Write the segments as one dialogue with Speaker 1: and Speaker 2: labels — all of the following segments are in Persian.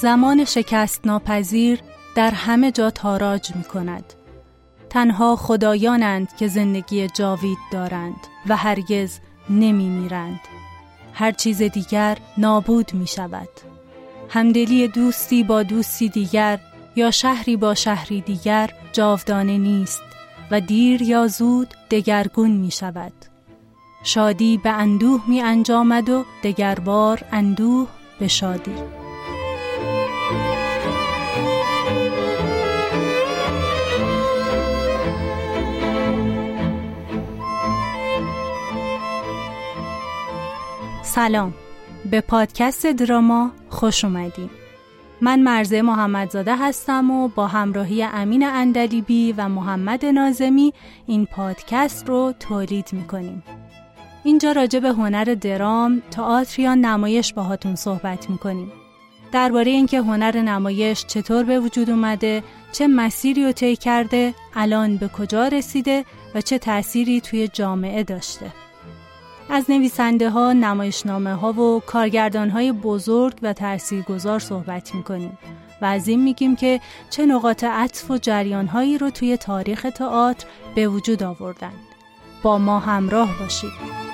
Speaker 1: زمان شکست ناپذیر در همه جا تاراج می کند. تنها خدایانند که زندگی جاوید دارند و هرگز نمی میرند. هر چیز دیگر نابود می شود. همدلی دوستی با دوستی دیگر یا شهری با شهری دیگر جاودانه نیست و دیر یا زود دگرگون می شود. شادی به اندوه می انجامد و دگربار اندوه به شادی. سلام. به پادکست دراما خوش اومدیم من مرزه محمدزاده هستم و با همراهی امین اندلیبی و محمد نازمی این پادکست رو تولید می‌کنیم. اینجا راجع به هنر درام، تئاتر یا نمایش باهاتون صحبت می‌کنیم. درباره اینکه هنر نمایش چطور به وجود اومده، چه مسیری رو طی کرده، الان به کجا رسیده و چه تأثیری توی جامعه داشته. از نویسنده ها، نمایشنامه ها و کارگردان های بزرگ و تاثیرگذار صحبت می کنیم و از این میگیم که چه نقاط عطف و جریان هایی رو توی تاریخ تئاتر به وجود آوردن. با ما همراه باشید.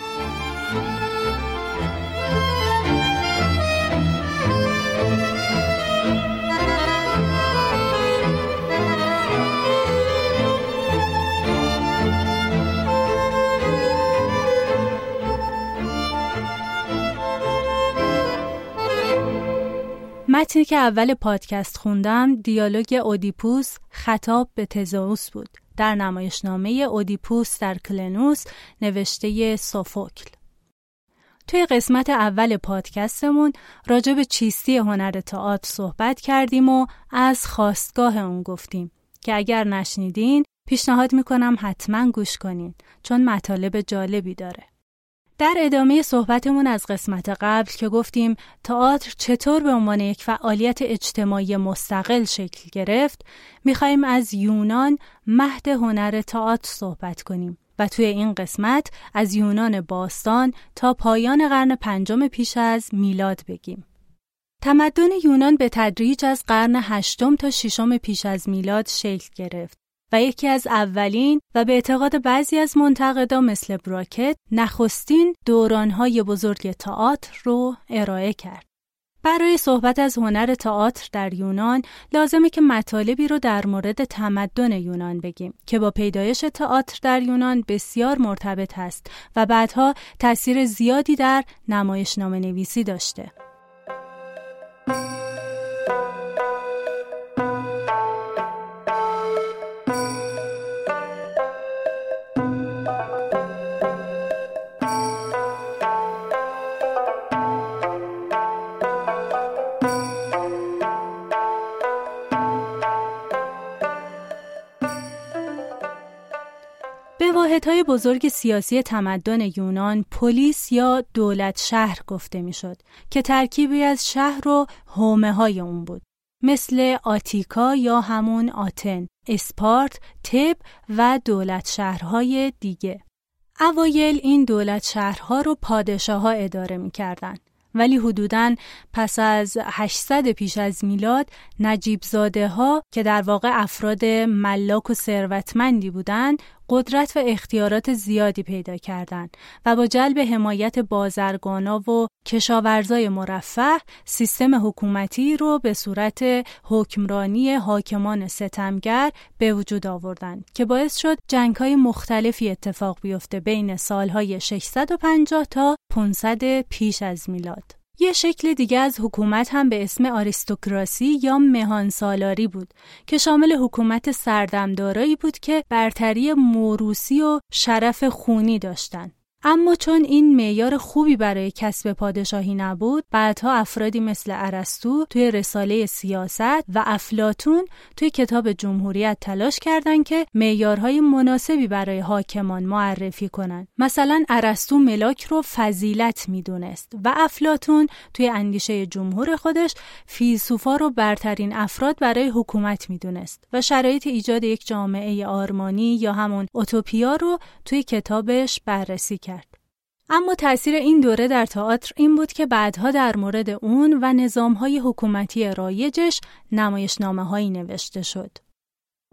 Speaker 1: متنی که اول پادکست خوندم دیالوگ اودیپوس خطاب به تزاوس بود در نمایشنامه اودیپوس در کلنوس نوشته سوفوکل توی قسمت اول پادکستمون راجع به چیستی هنر تئاتر صحبت کردیم و از خواستگاه اون گفتیم که اگر نشنیدین پیشنهاد می‌کنم حتما گوش کنین چون مطالب جالبی داره. در ادامه صحبتمون از قسمت قبل که گفتیم تئاتر چطور به عنوان یک فعالیت اجتماعی مستقل شکل گرفت می‌خوایم از یونان مهد هنر تئاتر صحبت کنیم و توی این قسمت از یونان باستان تا پایان قرن پنجم پیش از میلاد بگیم. تمدن یونان به تدریج از قرن هشتم تا ششم پیش از میلاد شکل گرفت و یکی از اولین و به اعتقاد بعضی از منتقدا مثل براکت نخستین دورانهای بزرگ تئاتر رو ارائه کرد. برای صحبت از هنر تئاتر در یونان لازمه که مطالبی رو در مورد تمدن یونان بگیم که با پیدایش تئاتر در یونان بسیار مرتبط است و بعدها تاثیر زیادی در نمایشنامه نویسی داشته. بزرگ سیاسی تمدن یونان پلیس یا دولت شهر گفته می‌شد که ترکیبی از شهر و حومه های اون بود مثل آتیکا یا همون آتن، اسپارت، تب و دولت شهرهای دیگه. اوایل این دولت شهرها رو پادشاه ها اداره می ولی حدوداً پس از 800 پیش از میلاد نجیب زاده ها که در واقع افراد ملاک و ثروتمندی بودند قدرت و اختیارات زیادی پیدا کردند و با جلب حمایت بازرگانا و کشاورزای مرفه سیستم حکومتی رو به صورت حکمرانی حاکمان ستمگر به وجود آوردند که باعث شد جنگهای مختلفی اتفاق بیفته بین سالهای 650 تا 500 پیش از میلاد. یه شکل دیگه از حکومت هم به اسم آریستوکراسی یا مهان سالاری بود که شامل حکومت سردمدارایی بود که برتری موروسی و شرف خونی داشتند. اما چون این معیار خوبی برای کسب پادشاهی نبود بعدها افرادی مثل ارسطو توی رساله سیاست و افلاتون توی کتاب جمهوریت تلاش کردند که معیارهای مناسبی برای حاکمان معرفی کنند. مثلا ارسطو ملاک رو فضیلت می‌دونست و افلاتون توی اندیشه جمهور خودش فیلسوفا رو برترین افراد برای حکومت می‌دونست و شرایط ایجاد یک جامعه آرمانی یا همون اوتوپیا رو توی کتابش بررسی کرد. اما تاثیر این دوره در تئاتر این بود که بعدها در مورد اون و نظامهای حکومتی رایجش نمایشنامه هایی نوشته شد.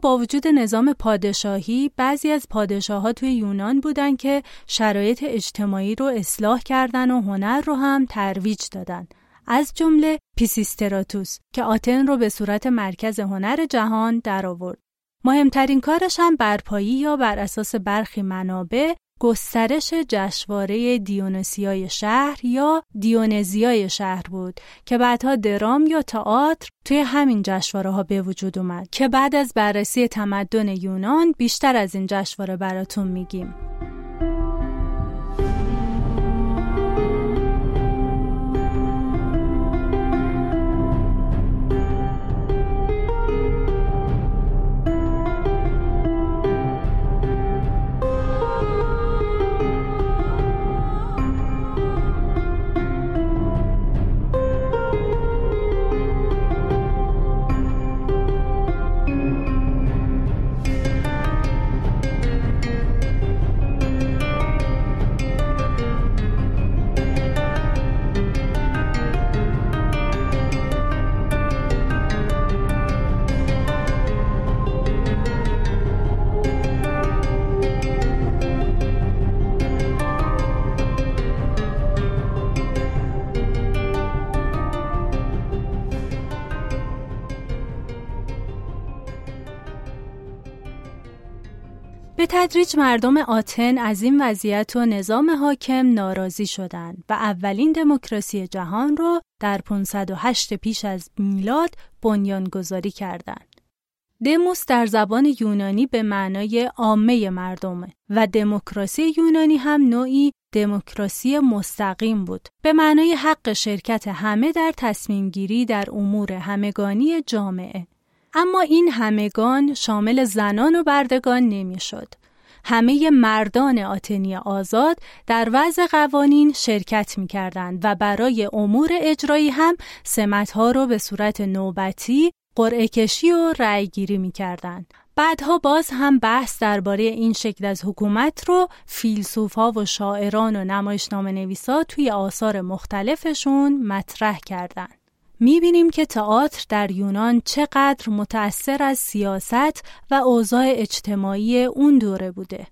Speaker 1: با وجود نظام پادشاهی بعضی از پادشاه ها توی یونان بودن که شرایط اجتماعی رو اصلاح کردن و هنر رو هم ترویج دادن از جمله پیسیستراتوس که آتن رو به صورت مرکز هنر جهان درآورد. مهمترین کارش هم برپایی یا بر اساس برخی منابع گسترش جشنواره دیونسیای شهر یا دیونزیای شهر بود که بعدها درام یا تئاتر توی همین جشنواره ها به وجود اومد که بعد از بررسی تمدن یونان بیشتر از این جشنواره براتون میگیم. تدریج مردم آتن از این وضعیت و نظام حاکم ناراضی شدند و اولین دموکراسی جهان رو در 508 پیش از میلاد بنیانگذاری کردند. دموس در زبان یونانی به معنای عامه مردمه و دموکراسی یونانی هم نوعی دموکراسی مستقیم بود به معنای حق شرکت همه در تصمیم گیری در امور همگانی جامعه اما این همگان شامل زنان و بردگان نمی‌شد. همه مردان آتنی آزاد در وضع قوانین شرکت می کردند و برای امور اجرایی هم سمتها را به صورت نوبتی قرعه کشی و رأی گیری می کردند. بعدها باز هم بحث درباره این شکل از حکومت رو فیلسوفا و شاعران و نمایشنامه نویسا توی آثار مختلفشون مطرح کردند. می‌بینیم که تئاتر در یونان چقدر متأثر از سیاست و اوضاع اجتماعی اون دوره بوده.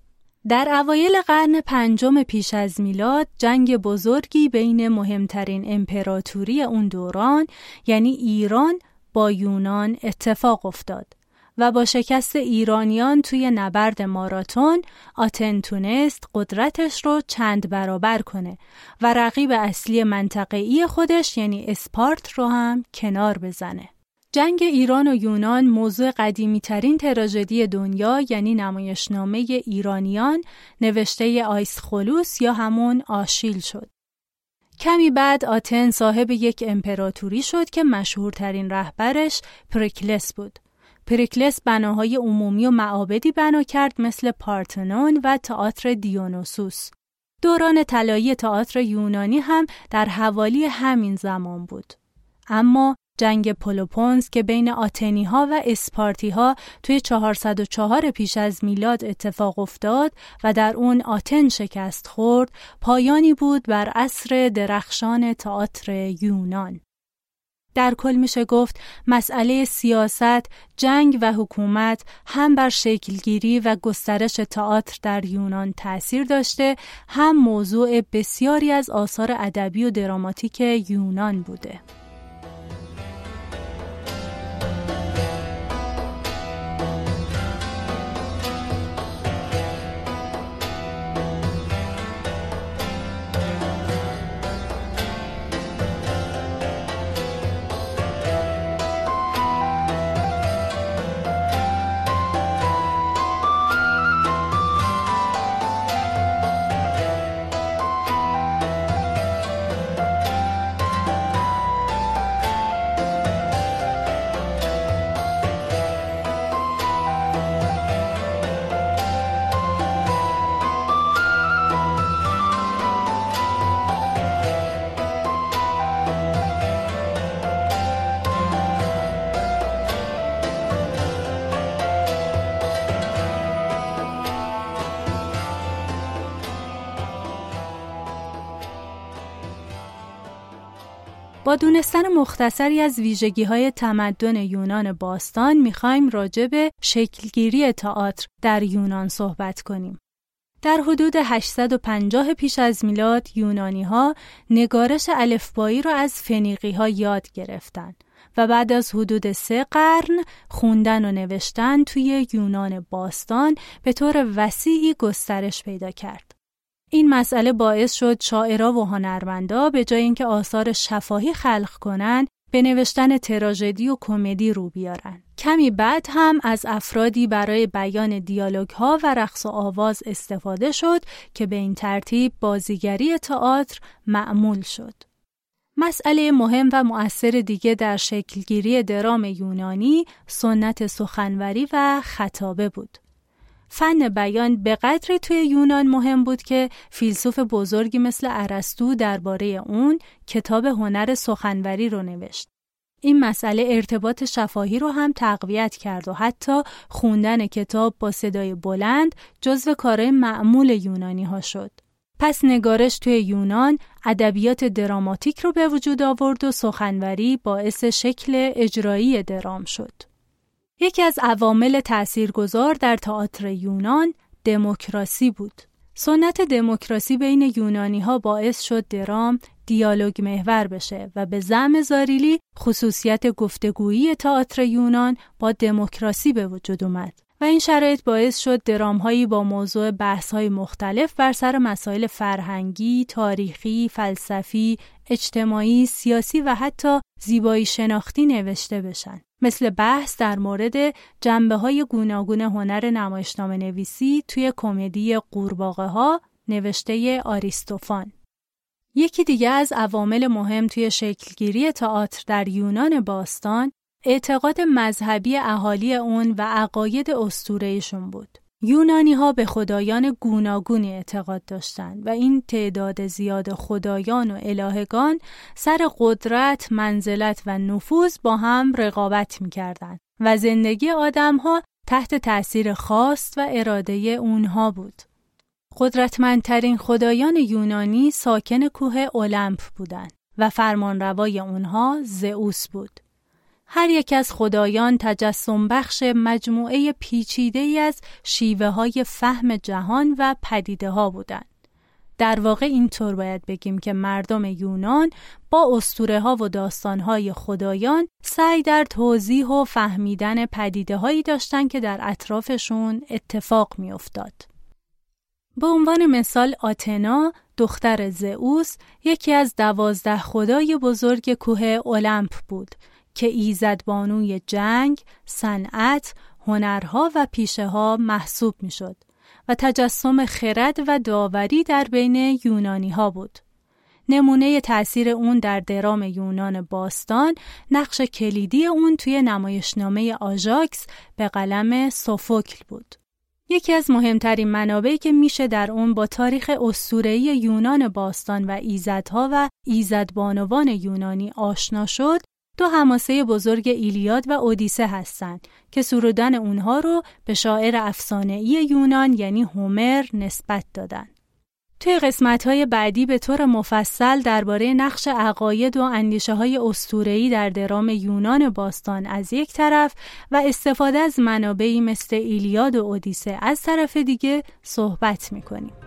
Speaker 1: در اوایل قرن پنجم پیش از میلاد جنگ بزرگی بین مهمترین امپراتوری اون دوران یعنی ایران با یونان اتفاق افتاد. و با شکست ایرانیان توی نبرد ماراتون آتن تونست قدرتش رو چند برابر کنه و رقیب اصلی منطقه‌ای خودش یعنی اسپارت رو هم کنار بزنه. جنگ ایران و یونان موضوع قدیمی ترین تراژدی دنیا یعنی نمایشنامه ایرانیان نوشته آیس خلوس یا همون آشیل شد. کمی بعد آتن صاحب یک امپراتوری شد که مشهورترین رهبرش پریکلس بود. پریکلس بناهای عمومی و معابدی بنا کرد مثل پارتنون و تئاتر دیونوسوس. دوران طلایی تئاتر یونانی هم در حوالی همین زمان بود. اما جنگ پولوپونز که بین آتنی ها و اسپارتی ها توی 404 پیش از میلاد اتفاق افتاد و در اون آتن شکست خورد پایانی بود بر عصر درخشان تئاتر یونان. در کل میشه گفت مسئله سیاست، جنگ و حکومت هم بر شکلگیری و گسترش تئاتر در یونان تأثیر داشته هم موضوع بسیاری از آثار ادبی و دراماتیک یونان بوده. دونستن مختصری از ویژگی های تمدن یونان باستان می‌خوایم راجع به شکلگیری تئاتر در یونان صحبت کنیم. در حدود 850 پیش از میلاد یونانی ها نگارش الفبایی را از فنیقی ها یاد گرفتند و بعد از حدود سه قرن خوندن و نوشتن توی یونان باستان به طور وسیعی گسترش پیدا کرد. این مسئله باعث شد شاعرها و هنرمندا به جای اینکه آثار شفاهی خلق کنند به نوشتن تراژدی و کمدی رو بیارن. کمی بعد هم از افرادی برای بیان دیالوگ ها و رقص و آواز استفاده شد که به این ترتیب بازیگری تئاتر معمول شد. مسئله مهم و مؤثر دیگه در شکلگیری درام یونانی سنت سخنوری و خطابه بود. فن بیان به قدری توی یونان مهم بود که فیلسوف بزرگی مثل ارسطو درباره اون کتاب هنر سخنوری رو نوشت. این مسئله ارتباط شفاهی رو هم تقویت کرد و حتی خوندن کتاب با صدای بلند جزو کارهای معمول یونانی ها شد. پس نگارش توی یونان ادبیات دراماتیک رو به وجود آورد و سخنوری باعث شکل اجرایی درام شد. یکی از عوامل تاثیرگذار در تئاتر یونان دموکراسی بود. سنت دموکراسی بین یونانی ها باعث شد درام دیالوگ محور بشه و به زم زاریلی خصوصیت گفتگویی تئاتر یونان با دموکراسی به وجود اومد. و این شرایط باعث شد درامهایی با موضوع های مختلف بر سر مسائل فرهنگی، تاریخی، فلسفی، اجتماعی، سیاسی و حتی زیبایی شناختی نوشته بشن. مثل بحث در مورد جنبه های گوناگون هنر نمایشنامه نویسی توی کمدی قورباغه ها نوشته آریستوفان. یکی دیگه از عوامل مهم توی شکلگیری تئاتر در یونان باستان اعتقاد مذهبی اهالی اون و عقاید استورهشون بود. یونانی ها به خدایان گوناگونی اعتقاد داشتند و این تعداد زیاد خدایان و الهگان سر قدرت، منزلت و نفوذ با هم رقابت می‌کردند و زندگی آدم ها تحت تأثیر خاص و اراده اونها بود. قدرتمندترین خدایان یونانی ساکن کوه اولمپ بودند و فرمانروای اونها زئوس بود. هر یک از خدایان تجسم بخش مجموعه پیچیده ای از شیوه های فهم جهان و پدیده ها بودند. در واقع اینطور باید بگیم که مردم یونان با اسطوره ها و داستان های خدایان سعی در توضیح و فهمیدن پدیده هایی داشتند که در اطرافشون اتفاق می افتاد. به عنوان مثال آتنا دختر زئوس یکی از دوازده خدای بزرگ کوه اولمپ بود که ایزدبانوی جنگ، صنعت، هنرها و پیشه ها محسوب می شد و تجسم خرد و داوری در بین یونانی ها بود. نمونه تأثیر اون در درام یونان باستان نقش کلیدی اون توی نمایشنامه آژاکس به قلم سوفوکل بود. یکی از مهمترین منابعی که میشه در اون با تاریخ اسطوره‌ای یونان باستان و ایزدها و ایزدبانوان یونانی آشنا شد دو هماسه بزرگ ایلیاد و اودیسه هستند که سرودن اونها رو به شاعر افسانه‌ای یونان یعنی هومر نسبت دادن. توی قسمت های بعدی به طور مفصل درباره نقش عقاید و اندیشه های استورهی در درام یونان باستان از یک طرف و استفاده از منابعی مثل ایلیاد و اودیسه از طرف دیگه صحبت می‌کنیم.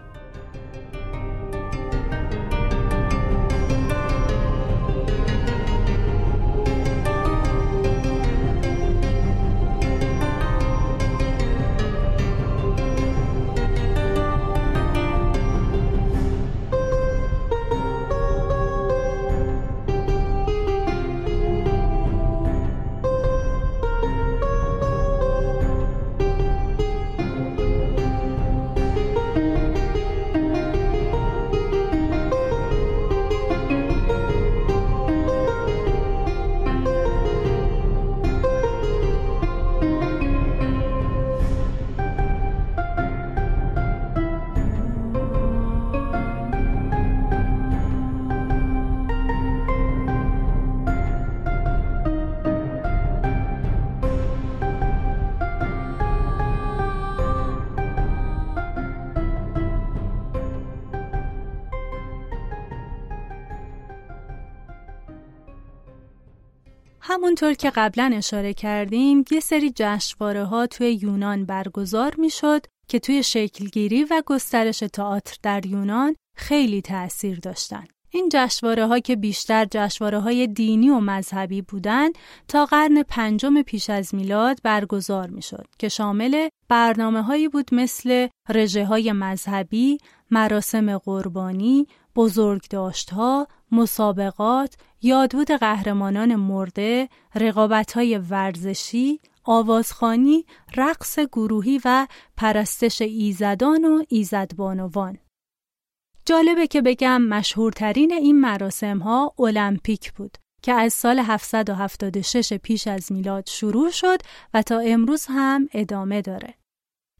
Speaker 1: همونطور که قبلا اشاره کردیم یه سری جشنواره ها توی یونان برگزار می‌شد که توی شکلگیری و گسترش تئاتر در یونان خیلی تأثیر داشتن. این جشنواره ها که بیشتر جشنواره های دینی و مذهبی بودند تا قرن پنجم پیش از میلاد برگزار می شد که شامل برنامه هایی بود مثل رژه های مذهبی، مراسم قربانی، بزرگداشت ها، مسابقات، یادبود قهرمانان مرده، رقابت های ورزشی، آوازخانی، رقص گروهی و پرستش ایزدان و ایزدبانوان. جالبه که بگم مشهورترین این مراسم ها المپیک بود که از سال 776 پیش از میلاد شروع شد و تا امروز هم ادامه داره.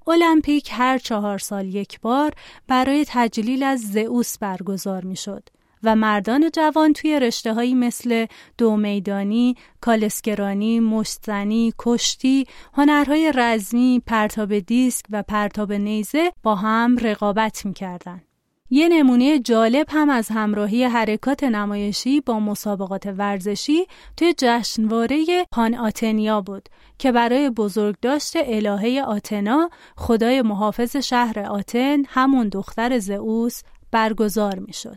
Speaker 1: المپیک هر چهار سال یک بار برای تجلیل از زئوس برگزار می شد و مردان جوان توی رشته هایی مثل دو میدانی، کالسکرانی، مشتزنی، کشتی، هنرهای رزمی، پرتاب دیسک و پرتاب نیزه با هم رقابت می کردن. یه نمونه جالب هم از همراهی حرکات نمایشی با مسابقات ورزشی توی جشنواره پان آتنیا بود که برای بزرگداشت الهه آتنا خدای محافظ شهر آتن همون دختر زئوس برگزار می شد.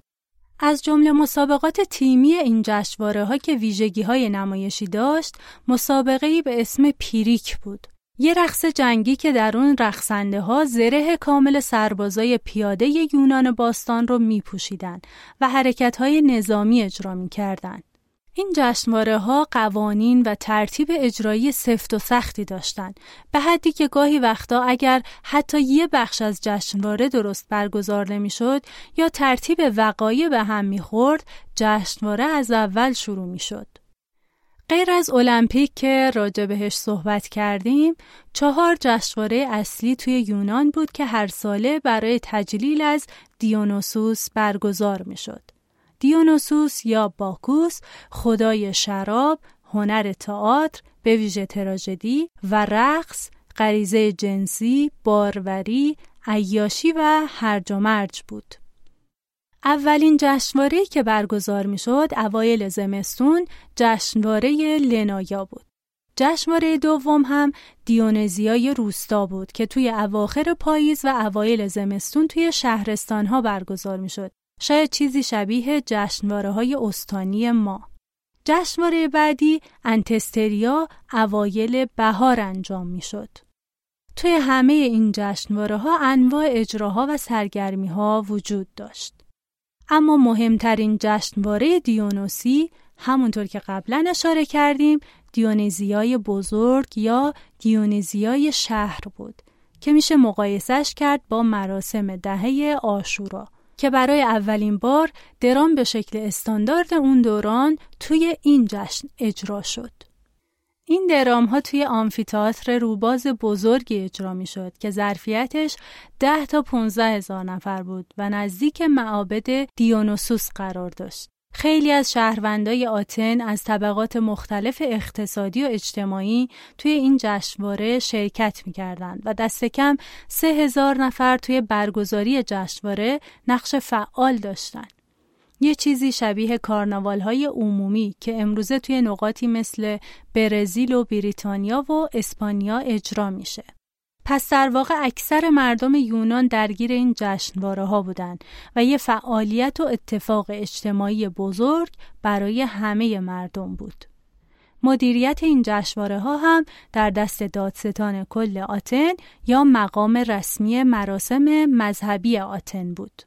Speaker 1: از جمله مسابقات تیمی این جشنواره ها که ویژگی های نمایشی داشت مسابقه به اسم پیریک بود یه رقص جنگی که در اون رقصنده ها زره کامل سربازای پیاده یونان باستان رو می پوشیدن و حرکت های نظامی اجرا می کردن. این جشنواره ها قوانین و ترتیب اجرایی سفت و سختی داشتند به حدی که گاهی وقتا اگر حتی یه بخش از جشنواره درست برگزار نمی‌شد یا ترتیب وقایع به هم می‌خورد جشنواره از اول شروع می‌شد. غیر از المپیک که راجع بهش صحبت کردیم چهار جشنواره اصلی توی یونان بود که هر ساله برای تجلیل از دیونوسوس برگزار می شد. دیونوسوس یا باکوس خدای شراب، هنر تئاتر، به ویژه تراژدی و رقص، غریزه جنسی، باروری، عیاشی و هرج و مرج بود. اولین جشنواره که برگزار می شد اوایل زمستون جشنواره لنایا بود. جشنواره دوم هم دیونزیای روستا بود که توی اواخر پاییز و اوایل زمستون توی شهرستان ها برگزار می شد. شاید چیزی شبیه جشنواره های استانی ما. جشنواره بعدی انتستریا اوایل بهار انجام می شد. توی همه این جشنواره ها انواع اجراها و سرگرمی ها وجود داشت. اما مهمترین جشنواره دیونوسی همونطور که قبلا اشاره کردیم دیونیزیای بزرگ یا دیونیزیای شهر بود که میشه مقایسش کرد با مراسم دهه آشورا که برای اولین بار درام به شکل استاندارد اون دوران توی این جشن اجرا شد. این درام ها توی آمفیتاتر روباز بزرگی اجرا می شد که ظرفیتش 10 تا 15 هزار نفر بود و نزدیک معابد دیونوسوس قرار داشت. خیلی از شهروندای آتن از طبقات مختلف اقتصادی و اجتماعی توی این جشنواره شرکت می‌کردند و دست کم سه هزار نفر توی برگزاری جشنواره نقش فعال داشتند. یه چیزی شبیه کارناوال های عمومی که امروزه توی نقاطی مثل برزیل و بریتانیا و اسپانیا اجرا میشه. پس در واقع اکثر مردم یونان درگیر این جشنواره ها بودند و یه فعالیت و اتفاق اجتماعی بزرگ برای همه مردم بود. مدیریت این جشنواره ها هم در دست دادستان کل آتن یا مقام رسمی مراسم مذهبی آتن بود.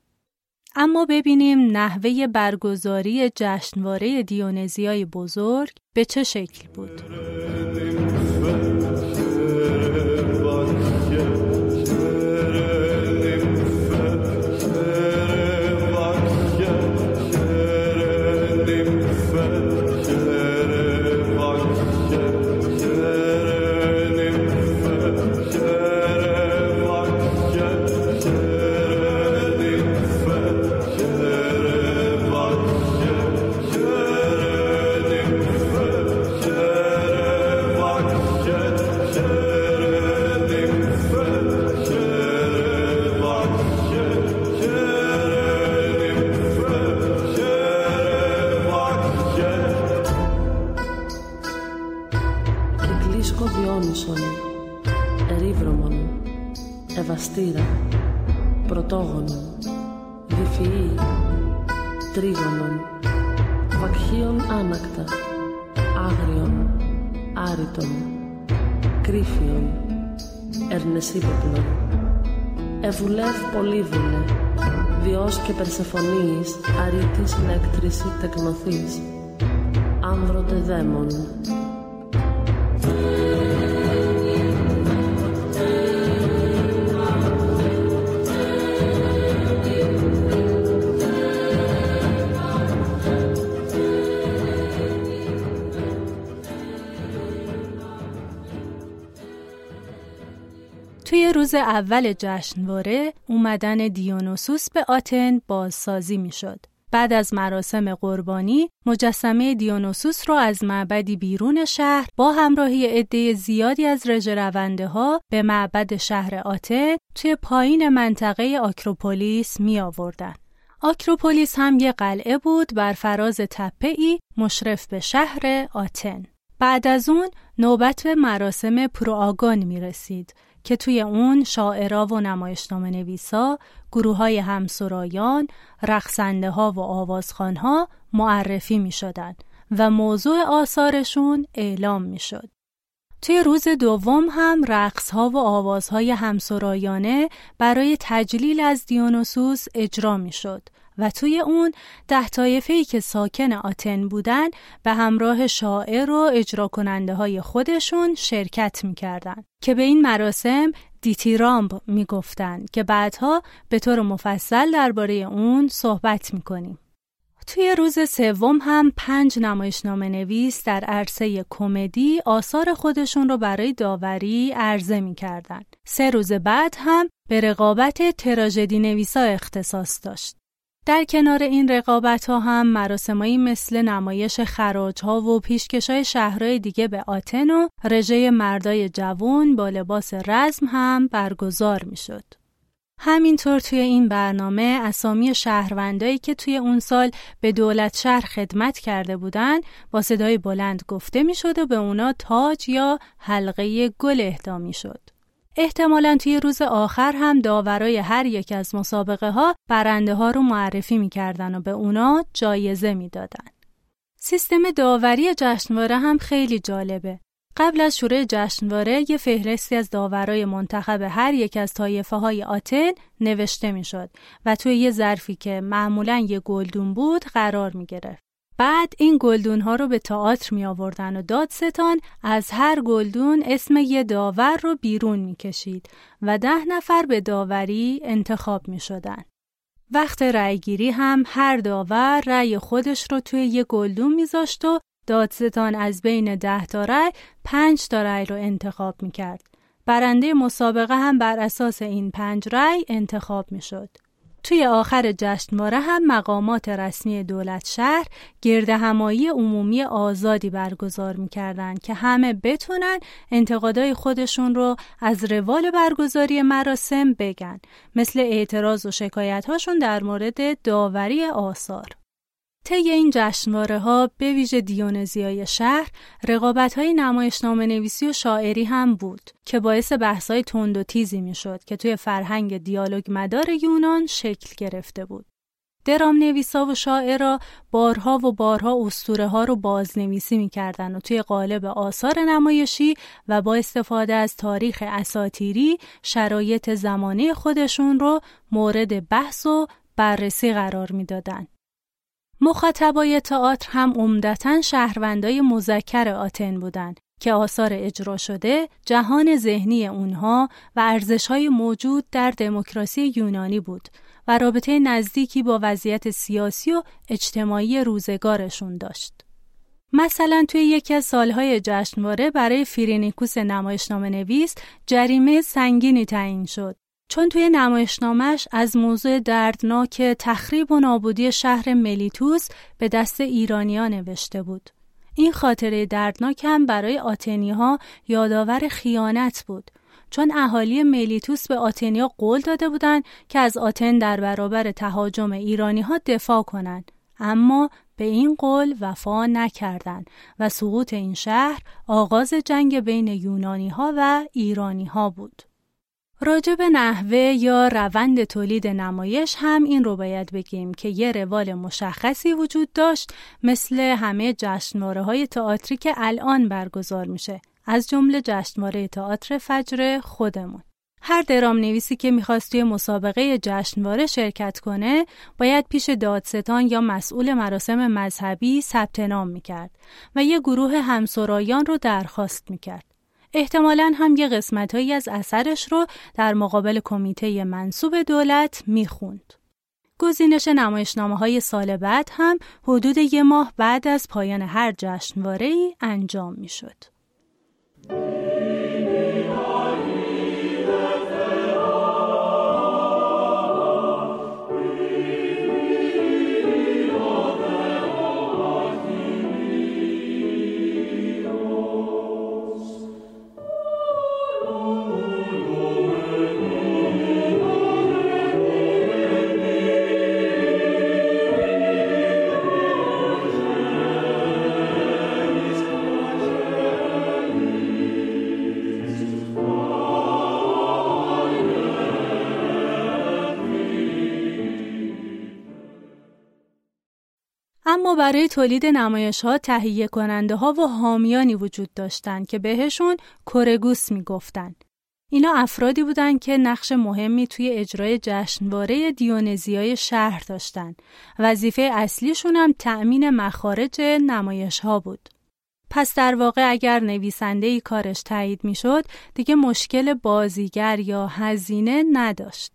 Speaker 1: اما ببینیم نحوه برگزاری جشنواره دیونزیای بزرگ به چه شکل بود.
Speaker 2: Περσεφονής, αρήτης να τεκνοθής, τεκνοθείς, άνδρωτε δαίμον.
Speaker 1: توی روز اول جشنواره اومدن دیونوسوس به آتن بازسازی می‌شد. بعد از مراسم قربانی مجسمه دیونوسوس را از معبدی بیرون شهر با همراهی عده زیادی از رونده ها به معبد شهر آتن توی پایین منطقه آکروپولیس می آوردن. آکروپولیس هم یه قلعه بود بر فراز تپه ای مشرف به شهر آتن. بعد از اون نوبت به مراسم پروآگون می رسید که توی اون شاعرا و نمایشنامه نویسا، گروه های همسرایان، رقصنده ها و آوازخان ها معرفی می شدن و موضوع آثارشون اعلام می شد. توی روز دوم هم رقص ها و آوازهای همسرایانه برای تجلیل از دیونوسوس اجرا می شد و توی اون ده طایفه که ساکن آتن بودن به همراه شاعر و اجرا کننده های خودشون شرکت می‌کردن که به این مراسم دیتیرامب می‌گفتن که بعدها به طور مفصل درباره اون صحبت می‌کنیم. توی روز سوم هم پنج نمایشنامه نویس در عرصه کمدی آثار خودشون رو برای داوری عرضه می سه روز بعد هم به رقابت تراژدی نویسا اختصاص داشت. در کنار این رقابت ها هم مراسمایی مثل نمایش خراج ها و پیشکش های شهرهای دیگه به آتن و رژه مردای جوون با لباس رزم هم برگزار می شد. همینطور توی این برنامه اسامی شهروندایی که توی اون سال به دولت شهر خدمت کرده بودن با صدای بلند گفته می شد و به اونا تاج یا حلقه گل اهدا می شد. احتمالا توی روز آخر هم داورای هر یک از مسابقه ها برنده ها رو معرفی می‌کردن و به اونا جایزه می‌دادن. سیستم داوری جشنواره هم خیلی جالبه. قبل از شروع جشنواره یه فهرستی از داورای منتخب هر یک از طایفه های آتن نوشته می‌شد و توی یه ظرفی که معمولا یه گلدون بود قرار می گرفت. بعد این گلدون ها رو به تئاتر می آوردن و دادستان از هر گلدون اسم یه داور رو بیرون می کشید و ده نفر به داوری انتخاب می شدن. وقت رأیگیری هم هر داور رأی خودش رو توی یه گلدون میذاشت و دادستان از بین ده تا رأی پنج تا رأی رو انتخاب می کرد. برنده مسابقه هم بر اساس این پنج رأی انتخاب می شد. توی آخر جشنواره هم مقامات رسمی دولت شهر گرد همایی عمومی آزادی برگزار می‌کردن که همه بتونن انتقادای خودشون رو از روال برگزاری مراسم بگن مثل اعتراض و شکایت هاشون در مورد داوری آثار. طی این جشنواره ها به ویژه دیونزیای شهر رقابت های نویسی و شاعری هم بود که باعث بحث های تند و تیزی می شد که توی فرهنگ دیالوگ مدار یونان شکل گرفته بود. درام نویسا و شاعرا بارها و بارها اسطوره ها رو بازنویسی می‌کردن و توی قالب آثار نمایشی و با استفاده از تاریخ اساتیری شرایط زمانه خودشون رو مورد بحث و بررسی قرار می‌دادند. مخاطبای تئاتر هم عمدتا شهروندای مذکر آتن بودند که آثار اجرا شده جهان ذهنی اونها و ارزشهای موجود در دموکراسی یونانی بود و رابطه نزدیکی با وضعیت سیاسی و اجتماعی روزگارشون داشت. مثلا توی یکی از سالهای جشنواره برای فرینیکوس نمایشنامه نویس جریمه سنگینی تعیین شد چون توی نمایشنامش از موضوع دردناک تخریب و نابودی شهر ملیتوس به دست ایرانیا نوشته بود. این خاطره دردناک هم برای آتنی ها یادآور خیانت بود چون اهالی ملیتوس به آتنیا قول داده بودند که از آتن در برابر تهاجم ایرانی ها دفاع کنند اما به این قول وفا نکردند و سقوط این شهر آغاز جنگ بین یونانی ها و ایرانی ها بود. راجع به نحوه یا روند تولید نمایش هم این رو باید بگیم که یه روال مشخصی وجود داشت مثل همه جشنواره های تئاتری که الان برگزار میشه از جمله جشنواره تئاتر فجر خودمون. هر درام نویسی که می‌خواست توی مسابقه جشنواره شرکت کنه باید پیش دادستان یا مسئول مراسم مذهبی ثبت نام می‌کرد و یه گروه همسرایان رو درخواست می‌کرد. احتمالا هم یه قسمتهایی از اثرش رو در مقابل کمیته منصوب دولت می‌خوند. گزینش نمایشنامه های سال بعد هم حدود یه ماه بعد از پایان هر جشنواره ای انجام می‌شد. برای تولید نمایش ها تهیه کننده ها و حامیانی وجود داشتند که بهشون کورگوس می‌گفتند. اینا افرادی بودند که نقش مهمی توی اجرای جشنواره دیونزیای شهر داشتند. وظیفه اصلیشون هم تأمین مخارج نمایش ها بود. پس در واقع اگر نویسنده ای کارش تایید می‌شد دیگه مشکل بازیگر یا هزینه نداشت.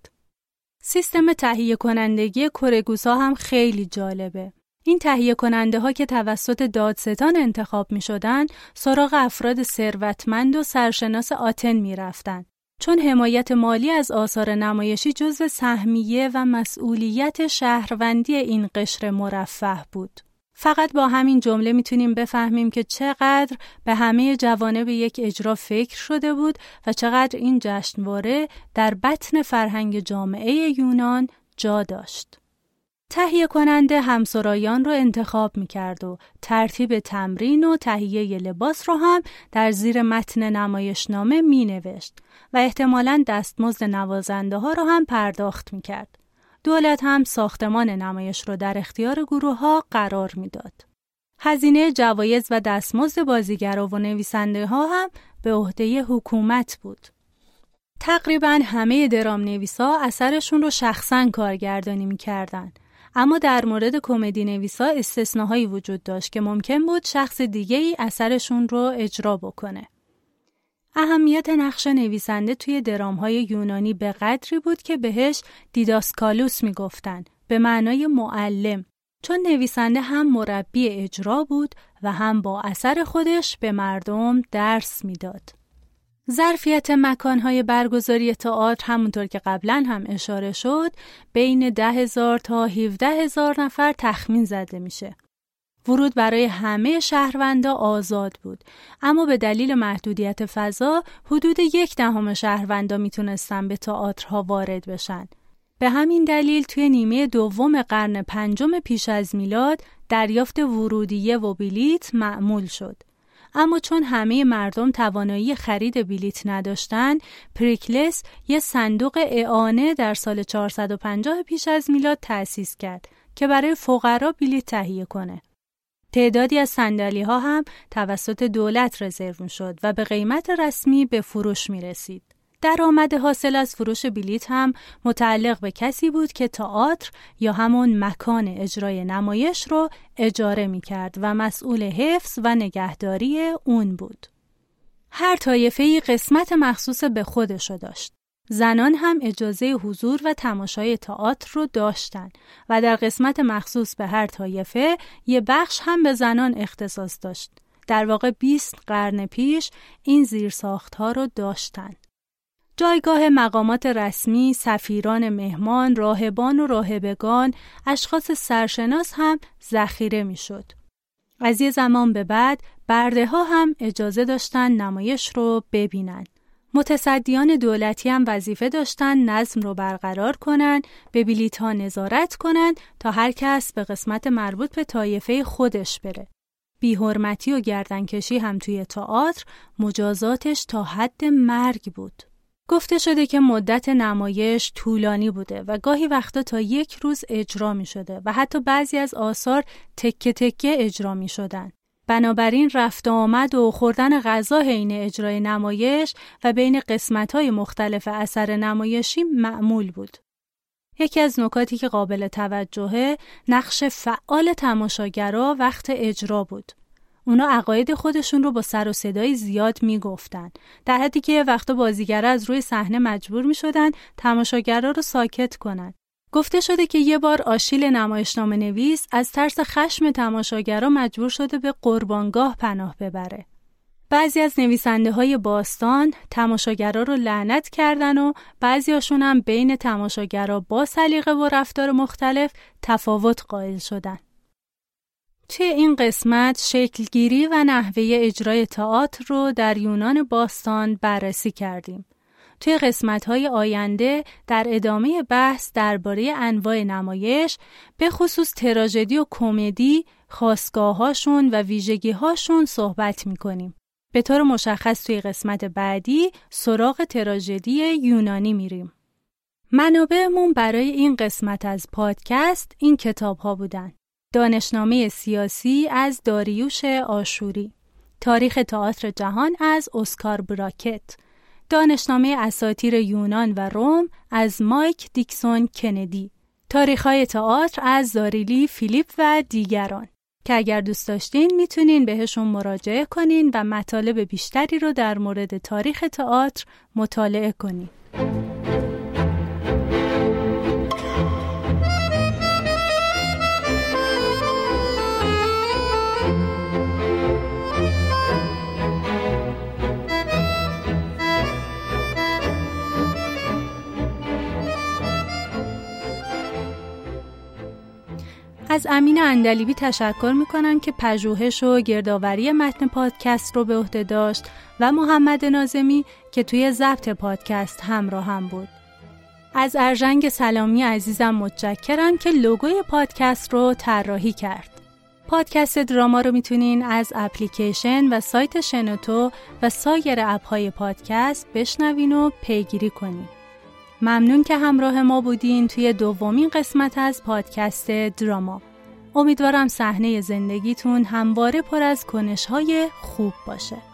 Speaker 1: سیستم تهیه کنندگی کورگوسا هم خیلی جالبه. این تهیه کننده ها که توسط دادستان انتخاب می شدن سراغ افراد ثروتمند و سرشناس آتن می رفتن. چون حمایت مالی از آثار نمایشی جزو سهمیه و مسئولیت شهروندی این قشر مرفه بود. فقط با همین جمله می‌تونیم بفهمیم که چقدر به همه جوانب یک اجرا فکر شده بود و چقدر این جشنواره در بطن فرهنگ جامعه یونان جا داشت. تهیه کننده همسرایان رو انتخاب می کرد و ترتیب تمرین و تهیه لباس رو هم در زیر متن نمایشنامه می نوشت و احتمالا دستمزد نوازنده ها رو هم پرداخت می کرد. دولت هم ساختمان نمایش رو در اختیار گروه ها قرار می‌داد. هزینه جوایز و دستمزد بازیگرا و نویسنده ها هم به عهده حکومت بود. تقریبا همه درام نویسا اثرشون رو شخصا کارگردانی می‌کردند اما در مورد کمدی نویسا استثناهایی وجود داشت که ممکن بود شخص دیگه ای اثرشون رو اجرا بکنه. اهمیت نقش نویسنده توی درام های یونانی به قدری بود که بهش دیداسکالوس می‌گفتن به معنای معلم چون نویسنده هم مربی اجرا بود و هم با اثر خودش به مردم درس می‌داد. ظرفیت مکانهای برگزاری تئاتر همونطور که قبلا هم اشاره شد بین ده هزار تا 17 هزار نفر تخمین زده میشه. ورود برای همه شهروندا آزاد بود اما به دلیل محدودیت فضا حدود یک دهم شهروندا می‌تونستن به تئاترها وارد بشن. به همین دلیل توی نیمه دوم قرن پنجم پیش از میلاد دریافت ورودیه و بلیت معمول شد. اما چون همه مردم توانایی خرید بلیت نداشتند، پریکلس یه صندوق اعانه در سال 450 پیش از میلاد تأسیس کرد که برای فقرا بلیت تهیه کنه. تعدادی از سندلی ها هم توسط دولت رزرو شد و به قیمت رسمی به فروش می رسید. درآمد حاصل از فروش بلیت هم متعلق به کسی بود که تئاتر یا همون مکان اجرای نمایش رو اجاره می کرد و مسئول حفظ و نگهداری اون بود. هر طایفه قسمت مخصوص به خودشو داشت. زنان هم اجازه حضور و تماشای تئاتر رو داشتند و در قسمت مخصوص به هر طایفه یه بخش هم به زنان اختصاص داشت. در واقع 20 قرن پیش این زیرساخت ها رو داشتند. جایگاه مقامات رسمی، سفیران مهمان، راهبان و راهبگان، اشخاص سرشناس هم ذخیره می‌شد. از یه زمان به بعد برده ها هم اجازه داشتن نمایش رو ببینن. متصدیان دولتی هم وظیفه داشتن نظم رو برقرار کنن، به بلیت ها نظارت کنن تا هر کس به قسمت مربوط به طایفه خودش بره. بیحرمتی و گردنکشی هم توی تئاتر مجازاتش تا حد مرگ بود. گفته شده که مدت نمایش طولانی بوده و گاهی وقتا تا یک روز اجرا می شده و حتی بعضی از آثار تکه تکه اجرا می شدن. بنابراین رفت آمد و خوردن غذا حین اجرای نمایش و بین قسمت‌های مختلف اثر نمایشی معمول بود. یکی از نکاتی که قابل توجهه نقش فعال تماشاگرا وقت اجرا بود. اونا عقاید خودشون رو با سر و صدای زیاد می‌گفتن در حدی که وقتا بازیگرا از روی صحنه مجبور می شدن تماشاگرا رو ساکت کنند. گفته شده که یه بار آشیل نمایشنامه نویس از ترس خشم تماشاگرا مجبور شده به قربانگاه پناه ببره. بعضی از نویسنده های باستان تماشاگرا رو لعنت کردن و بعضیاشون هم بین تماشاگرا با سلیقه و رفتار مختلف تفاوت قائل شدن. توی این قسمت شکلگیری و نحوه اجرای تئاتر رو در یونان باستان بررسی کردیم. توی قسمت های آینده در ادامه بحث درباره انواع نمایش به خصوص تراژدی و کمدی خواستگاهاشون و ویژگی هاشون صحبت می‌کنیم. به طور مشخص توی قسمت بعدی سراغ تراژدی یونانی میریم. منابعمون برای این قسمت از پادکست این کتاب ها بودن. دانشنامه سیاسی از داریوش آشوری. تاریخ تئاتر جهان از اسکار براکت. دانشنامه اساتیر یونان و روم از مایک دیکسون کندی. تاریخهای تئاتر از زاریلی فیلیپ و دیگران. که اگر دوست داشتین می‌تونین بهشون مراجعه کنین و مطالب بیشتری رو در مورد تاریخ تئاتر مطالعه کنین. از امین اندلیبی تشکر می‌کنم که پژوهش و گردآوری متن پادکست رو به عهده داشت و محمد نازمی که توی ضبط پادکست همراه هم بود. از ارژنگ سلامی عزیزم متشکرم که لوگوی پادکست رو طراحی کرد. پادکست دراما رو می‌تونین از اپلیکیشن و سایت شنوتو و سایر اپهای پادکست بشنوین و پیگیری کنین. ممنون که همراه ما بودین توی دومین قسمت از پادکست دراما. امیدوارم صحنه زندگیتون همواره پر از کنشهای خوب باشه.